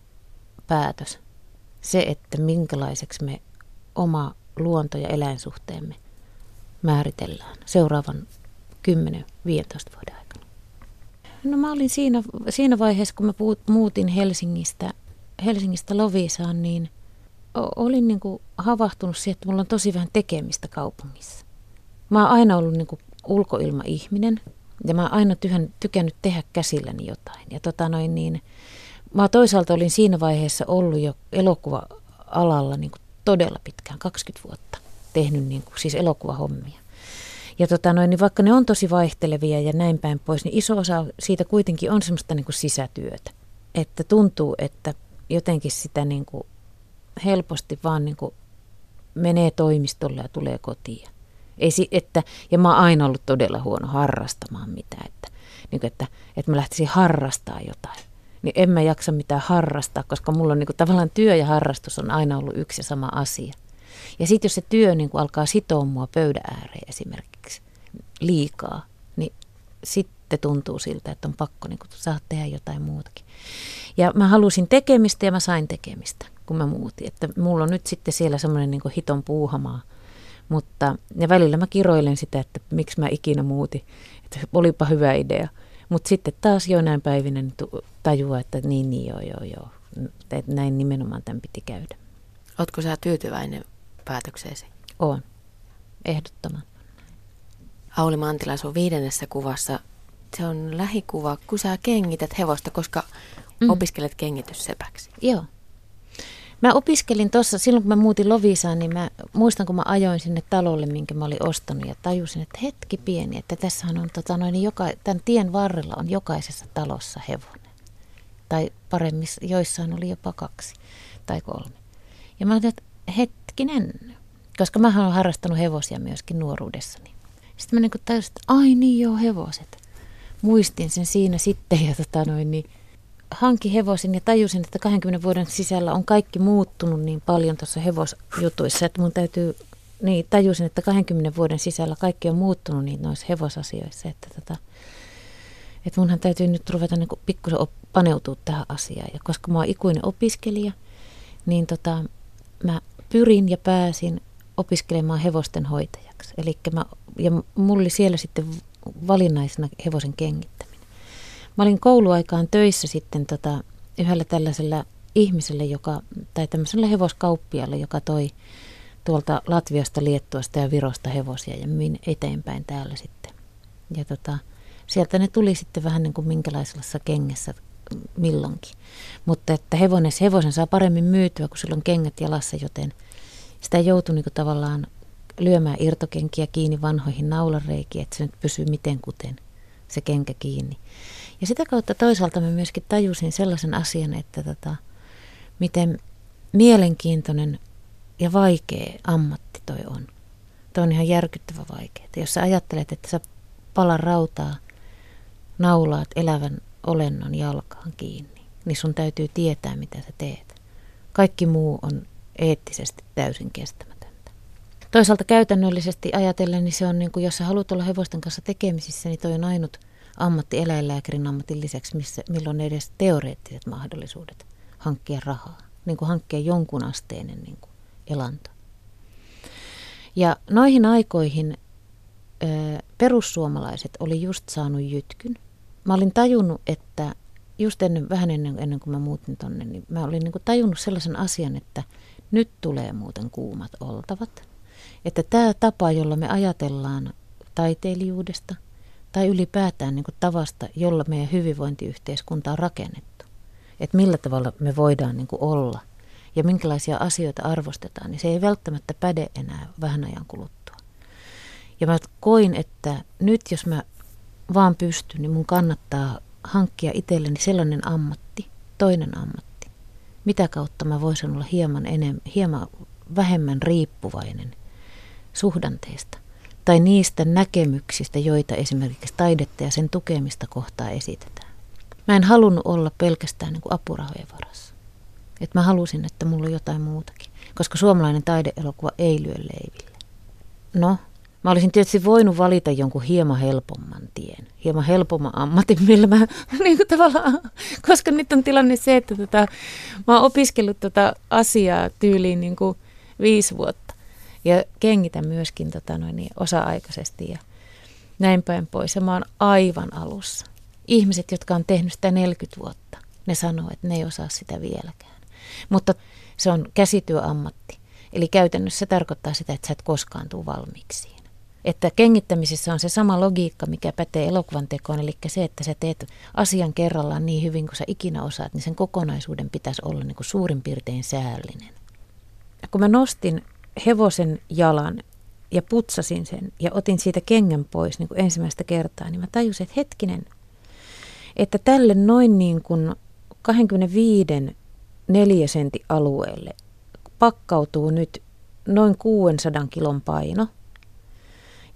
päätös. Se, että minkälaiseksi me oma luonto- ja eläinsuhteemme määritellään seuraavan 10-15 vuoden. No mä olin siinä, siinä vaiheessa, kun mä puut, muutin Helsingistä, Helsingistä Lovisaan, niin olin niin kuin havahtunut siihen, että mulla on tosi vähän tekemistä kaupungissa. Mä oon aina ollut niin kuin ulkoilmaihminen. Ja mä aina tyhän, tykännyt tehdä käsilläni jotain. Ja tota noin niin, mä toisaalta olin siinä vaiheessa ollut jo elokuva-alalla niin kuin todella pitkään, 20 vuotta tehnyt niin kuin, siis elokuvahommia. Ja tota noin, niin vaikka ne on tosi vaihtelevia ja näin päin pois, niin iso osa siitä kuitenkin on semmoista niin kuin sisätyötä. Että tuntuu, että jotenkin sitä niin kuin helposti vaan niin kuin menee toimistolle ja tulee kotiin. Ei, että, ja mä oon aina ollut todella huono harrastamaan mitään, että, niin kuin, että, että mä lähtisin harrastaa jotain. Niin en mä jaksa mitään harrastaa, koska mulla on niin kuin, tavallaan työ ja harrastus on aina ollut yksi ja sama asia. Ja sitten jos se työ niin kuin alkaa sitoa mua pöydän ääreen esimerkiksi liikaa, niin sitten tuntuu siltä, että on pakko niin saada tehdä jotain muutakin. Ja mä halusin tekemistä ja mä sain tekemistä, kun mä muutin. Että mulla on nyt sitten siellä semmoinen niin hiton puuhamaa – mutta, ja välillä mä kiroilen sitä, että miksi mä ikinä muutin, että olipa hyvä idea. Mutta sitten taas joinain päivinä tajua, että niin, niin, joo, joo, joo. Että näin nimenomaan tämän piti käydä. Oletko sä tyytyväinen päätökseesi? On, ehdottoman. Auli Mantila, sun viidennessä kuvassa, se on lähikuva, kun sä kengität hevosta, koska mm. opiskelet kengityssepäksi. Joo. Mä opiskelin tuossa, silloin kun mä muutin Lovisaan, niin mä muistan, kun mä ajoin sinne talolle, minkä mä olin ostanut ja tajusin, että hetki pieni, että tässähän on tota noin, joka, tämän tien varrella on jokaisessa talossa hevonen. Tai paremmin, joissain oli jopa kaksi tai kolme. Ja mä ajattelin, että hetkinen, koska mä olen harrastanut hevosia myöskin nuoruudessani. Sitten mä niin tajusin, että ai niin joo, hevoset. Muistin sen siinä sitten ja tota noin, niin hankin hevosen ja tajusin, että 20 vuoden sisällä on kaikki muuttunut niin paljon tuossa hevosjutuissa, että mun täytyy, niin tajusin, että 20 vuoden sisällä kaikki on muuttunut niin noissa hevosasioissa, että tota, että munhan täytyy nyt ruveta niin pikkusen paneutua tähän asiaan. Ja koska mä oon ikuinen opiskelija, niin tota, mä pyrin ja pääsin opiskelemaan hevosten hoitajaksi. Eli mä, ja mulla oli siellä sitten valinnaisena hevosen kengittäminen. Mä olin kouluaikaan töissä sitten tota, yhdellä tällaisella ihmiselle, joka, tai tämmöiselle hevoskauppialle, joka toi tuolta Latviasta, Liettuasta ja Virosta hevosia ja myin eteenpäin täällä sitten. Ja tota, sieltä ne tuli sitten vähän niin kuin minkälaisessa kengessä milloinkin. Mutta että hevonen, hevosen saa paremmin myytyä, kun silloin kengät jalassa, joten sitä ei joutu niin tavallaan lyömään irtokenkiä kiinni vanhoihin naulareikiin, että se nyt pysyy miten kuten se kenkä kiinni. Ja sitä kautta toisaalta mä myöskin tajusin sellaisen asian, että tota, miten mielenkiintoinen ja vaikea ammatti toi on. Toi on ihan järkyttävä vaikea. Jos sä ajattelet, että sä pala rautaa, naulaat elävän olennon jalkaan kiinni, niin sun täytyy tietää, mitä sä teet. Kaikki muu on eettisesti täysin kestämätöntä. Toisaalta käytännöllisesti ajatellen, niin se on niin kuin, jos sä haluat olla hevosten kanssa tekemisissä, niin toi on ainut ammatti eläinlääkärin ammatin lisäksi, missä, milloin edes teoreettiset mahdollisuudet hankkia rahaa, niin kuin hankkia jonkun asteinen niin kuin elanto. Ja noihin aikoihin ö, perussuomalaiset oli just saanut jytkyn. Mä olin tajunnut, että just ennen, vähän ennen, ennen kuin mä muutin tonne, niin mä olin niin kuin tajunnut sellaisen asian, että nyt tulee muuten kuumat oltavat. Että tämä tapa, jolla me ajatellaan taiteilijuudesta tai ylipäätään niin kuin tavasta, jolla meidän hyvinvointiyhteiskunta on rakennettu, että millä tavalla me voidaan niin kuin olla ja minkälaisia asioita arvostetaan, niin se ei välttämättä päde enää vähän ajan kuluttua. Ja mä koin, että nyt jos mä vaan pystyn, niin mun kannattaa hankkia itselleni sellainen ammatti, toinen ammatti, mitä kautta mä voisin olla hieman, enemmän, hieman vähemmän riippuvainen suhdanteista tai niistä näkemyksistä, joita esimerkiksi taidetta ja sen tukemista kohtaa esitetään. Mä en halunnut olla pelkästään niin kuin apurahojen varassa. Et mä halusin, että mulla on jotain muutakin, koska suomalainen taideelokuva ei lyö leiville. No, Mä olisin tietysti voinut valita jonkun hieman helpomman tien, hieman helpomman ammatin, millä mä [laughs] niin kuin tavallaan, koska nyt on tilanne se, että tota, mä oon opiskellut tota asiaa tyyliin niin kuin viisi vuotta ja kengitän myöskin tota noin, niin osa-aikaisesti ja näin päin pois. Ja mä oon aivan alussa. Ihmiset, jotka on tehnyt sitä 40 vuotta, ne sanoo, että ne ei osaa sitä vieläkään. Mutta se on käsityöammatti. Eli käytännössä se tarkoittaa sitä, että sä et koskaan tule valmiiksi että kengittämisessä on se sama logiikka, mikä pätee elokuvan tekoon, eli se, että sä teet asian kerrallaan niin hyvin kuin sä ikinä osaat, niin sen kokonaisuuden pitäisi olla niin kuin suurin piirtein säällinen. Kun mä nostin hevosen jalan ja putsasin sen ja otin siitä kengän pois niin kuin ensimmäistä kertaa, niin mä tajusin, että hetkinen, että tälle noin niin kuin 25 neliösentti alueelle pakkautuu nyt noin 600 kilon paino –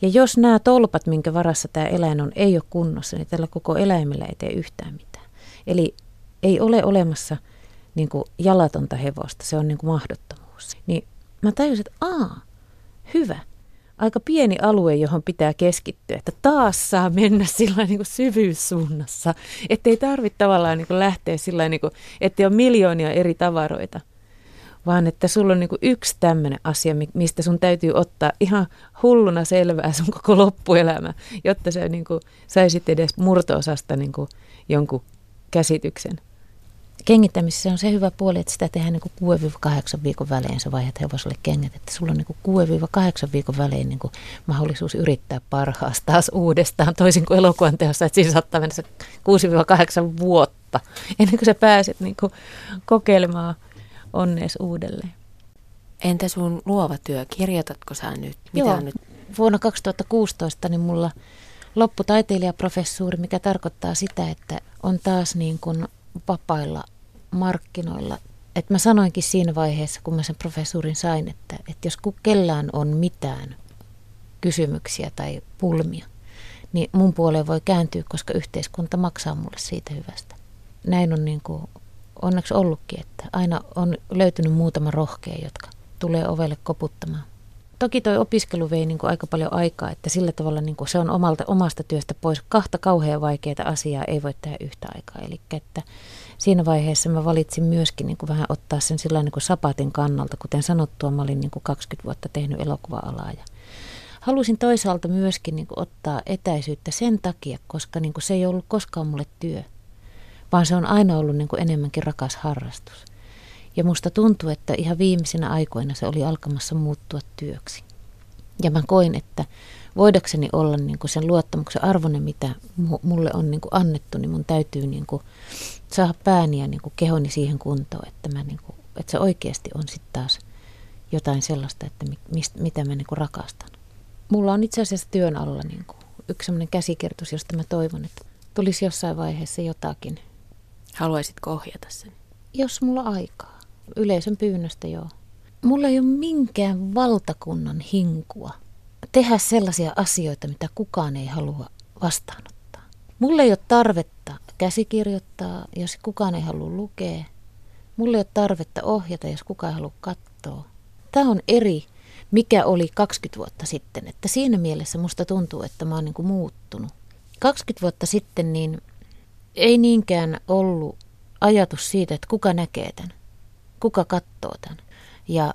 ja jos nämä tolpat, minkä varassa tämä eläin on, ei ole kunnossa, niin tällä koko eläimellä ei tee yhtään mitään. Eli ei ole olemassa niin kuin jalatonta hevosta, se on niin kuin mahdottomuus. Niin mä tajusin, että aa, hyvä. Aika pieni alue, johon pitää keskittyä, että taas saa mennä sillä niin kuin syvyyssuunnassa, ettei tarvitse tavallaan niin kuin lähteä sillä niin kuin, ettei ole miljoonia eri tavaroita, vaan että sulla on niin kuin yksi tämmöinen asia, mistä sun täytyy ottaa ihan hulluna selvää sun koko loppuelämä, jotta sä niin kuin saisit edes murtoosasta niin kuin jonkun käsityksen. Kengittämisessä on se hyvä puoli, että sitä tehdään niin 6-8 viikon välein, sä vaihdat hevoselle kengät, että sulla on niin 6-8 viikon välein niin kuin mahdollisuus yrittää parhaasta taas uudestaan, toisin kuin elokuvan teossa, että siinä saattaa mennä se 6-8 vuotta, ennen kuin sä pääset niin kuin kokeilemaan – onnees uudelleen. Entä sun luova työ, kirjoitatko sä nyt? Mitä Joo, nyt? vuonna 2016 niin mulla loppui taiteilijaprofessuuri, mikä tarkoittaa sitä, että on taas niin kuin vapailla markkinoilla. Et mä sanoinkin siinä vaiheessa, kun mä sen professuurin sain, että, että jos kellään on mitään kysymyksiä tai pulmia, niin mun puoleen voi kääntyä, koska yhteiskunta maksaa mulle siitä hyvästä. Näin on niin kuin onneksi ollutkin, että aina on löytynyt muutama rohkea, jotka tulee ovelle koputtamaan. Toki tuo opiskelu vei niin kuin aika paljon aikaa, että sillä tavalla niin kuin se on omalta, omasta työstä pois. Kahta kauhean vaikeaa asiaa ei voi tehdä yhtä aikaa. Eli että siinä vaiheessa mä valitsin myöskin niin kuin vähän ottaa sen sillä niin kuin sapatin kannalta. Kuten sanottua, mä olin niin kuin 20 vuotta tehnyt elokuva-alaa ja halusin toisaalta myöskin niin kuin ottaa etäisyyttä sen takia, koska niin kuin se ei ollut koskaan mulle työ vaan se on aina ollut niin kuin enemmänkin rakas harrastus. Ja musta tuntuu, että ihan viimeisinä aikoina se oli alkamassa muuttua työksi. Ja mä koin, että voidakseni olla niin kuin sen luottamuksen arvoinen, mitä mulle on niin kuin annettu, niin mun täytyy niin kuin saada pääni ja niin kuin kehoni siihen kuntoon, että, mä niin kuin, että se oikeasti on sitten taas jotain sellaista, että mist, mitä mä niin kuin rakastan. Mulla on itse asiassa työn alla niin kuin yksi sellainen käsikirjoitus, josta mä toivon, että tulisi jossain vaiheessa jotakin. Haluaisitko ohjata sen? Jos mulla aikaa. Yleisön pyynnöstä joo. Mulla ei ole minkään valtakunnan hinkua tehdä sellaisia asioita, mitä kukaan ei halua vastaanottaa. Mulla ei ole tarvetta käsikirjoittaa, jos kukaan ei halua lukea. Mulla ei ole tarvetta ohjata, jos kukaan ei halua katsoa. Tämä on eri, mikä oli 20 vuotta sitten. Että siinä mielessä musta tuntuu, että mä oon niin kuin muuttunut. 20 vuotta sitten niin ei niinkään ollut ajatus siitä, että kuka näkee tämän, kuka katsoo tämän ja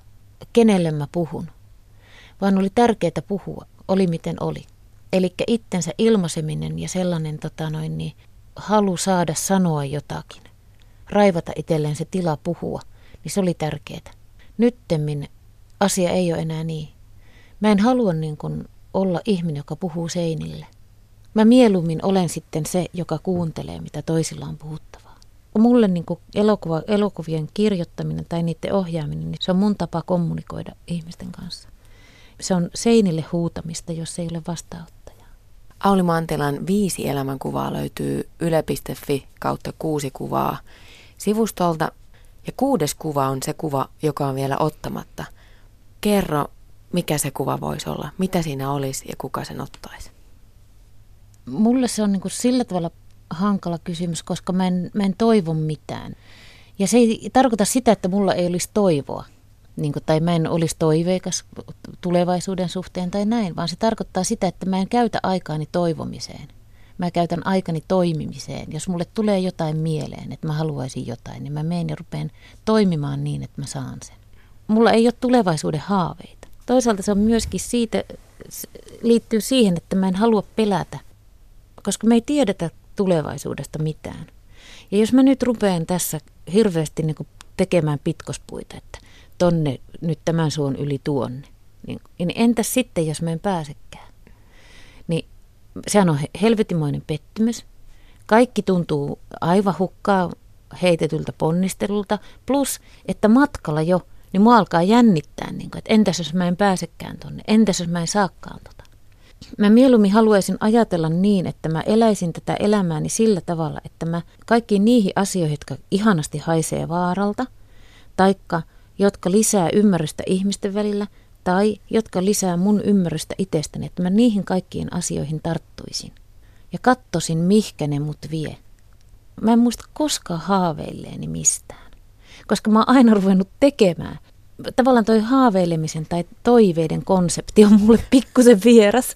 kenelle mä puhun, vaan oli tärkeää puhua, oli miten oli. Eli itsensä ilmaiseminen ja sellainen tota noin, niin, halu saada sanoa jotakin, raivata itselleen se tila puhua, niin se oli tärkeää. Nyttemmin asia ei ole enää niin. Mä en halua niin kuin olla ihminen, joka puhuu seinille. Mä mieluummin olen sitten se, joka kuuntelee, mitä toisilla on puhuttavaa. Mulle niin kuin elokuva, elokuvien kirjoittaminen tai niiden ohjaaminen, niin se on mun tapa kommunikoida ihmisten kanssa. Se on seinille huutamista, jos ei ole vastaanottajaa. Auli Mantelan viisi elämänkuvaa löytyy yle.fi kautta kuusi kuvaa sivustolta. Ja kuudes kuva on se kuva, joka on vielä ottamatta. Kerro, mikä se kuva voisi olla, mitä siinä olisi ja kuka sen ottaisi? Mulle se on niin kuin sillä tavalla hankala kysymys, koska mä en, mä en toivo mitään. Ja se ei tarkoita sitä, että mulla ei olisi toivoa niin kuin, tai mä en olisi toiveikas tulevaisuuden suhteen tai näin, vaan se tarkoittaa sitä, että mä en käytä aikaani toivomiseen. Mä käytän aikani toimimiseen. Jos mulle tulee jotain mieleen, että mä haluaisin jotain, niin mä menen ja rupean toimimaan niin, että mä saan sen. Mulla ei ole tulevaisuuden haaveita. Toisaalta se on myöskin siitä, liittyy siihen, että mä en halua pelätä, koska me ei tiedetä tulevaisuudesta mitään. Ja jos mä nyt rupean tässä hirveästi niin kuin tekemään pitkospuita, että tonne nyt tämän suon yli tuonne. Niin, niin entäs sitten, jos mä en pääsekään? Niin sehän on helvetimoinen pettymys. Kaikki tuntuu aivan hukkaa heitetyltä ponnistelulta. Plus, että matkalla jo, niin mua alkaa jännittää, niin kuin, että entäs jos mä en pääsekään tonne, entäs jos mä en saakaan tota. Mä mieluummin haluaisin ajatella niin, että mä eläisin tätä elämääni sillä tavalla, että mä kaikkiin niihin asioihin, jotka ihanasti haisee vaaralta, taikka – jotka lisää ymmärrystä ihmisten välillä tai jotka lisää mun ymmärrystä itsestäni, että mä niihin kaikkiin asioihin tarttuisin ja kattosin, mihkä ne mut vie. Mä en muista koskaan haaveilleeni mistään, koska mä oon aina ruvennut tekemään. Tavallaan toi haaveilemisen tai toiveiden konsepti on mulle pikkusen vieras.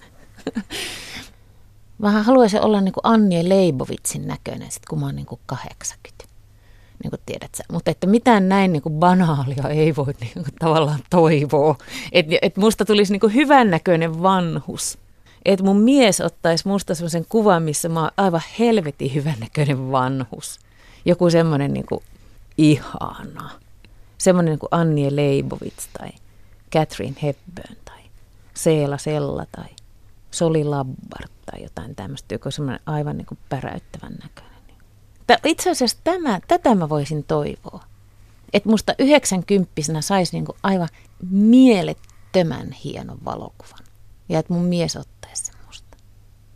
Mä haluaisin olla niin kuin Annie Leibovitsin näköinen, sit kun mä oon niin kuin 80 niin kuin tiedät sä. Mutta että mitään näin niin kuin banaalia ei voi niin kuin tavallaan toivoa. Että et musta tulisi niin kuin hyvännäköinen vanhus. Että mun mies ottaisi musta semmoisen kuvan, missä mä oon aivan helvetin hyvännäköinen vanhus. Joku semmoinen niin kuin ihana. Semmoinen niin kuin Annie Leibovitz tai Catherine Hepburn tai Seela Sella tai Soli Labbart tai jotain tämmöistä, joku semmoinen aivan niin kuin päräyttävän näköinen. Itse asiassa tämä, tätä mä voisin toivoa. Että musta 90 saisi niinku aivan mielettömän hienon valokuvan. Ja että mun mies ottaisi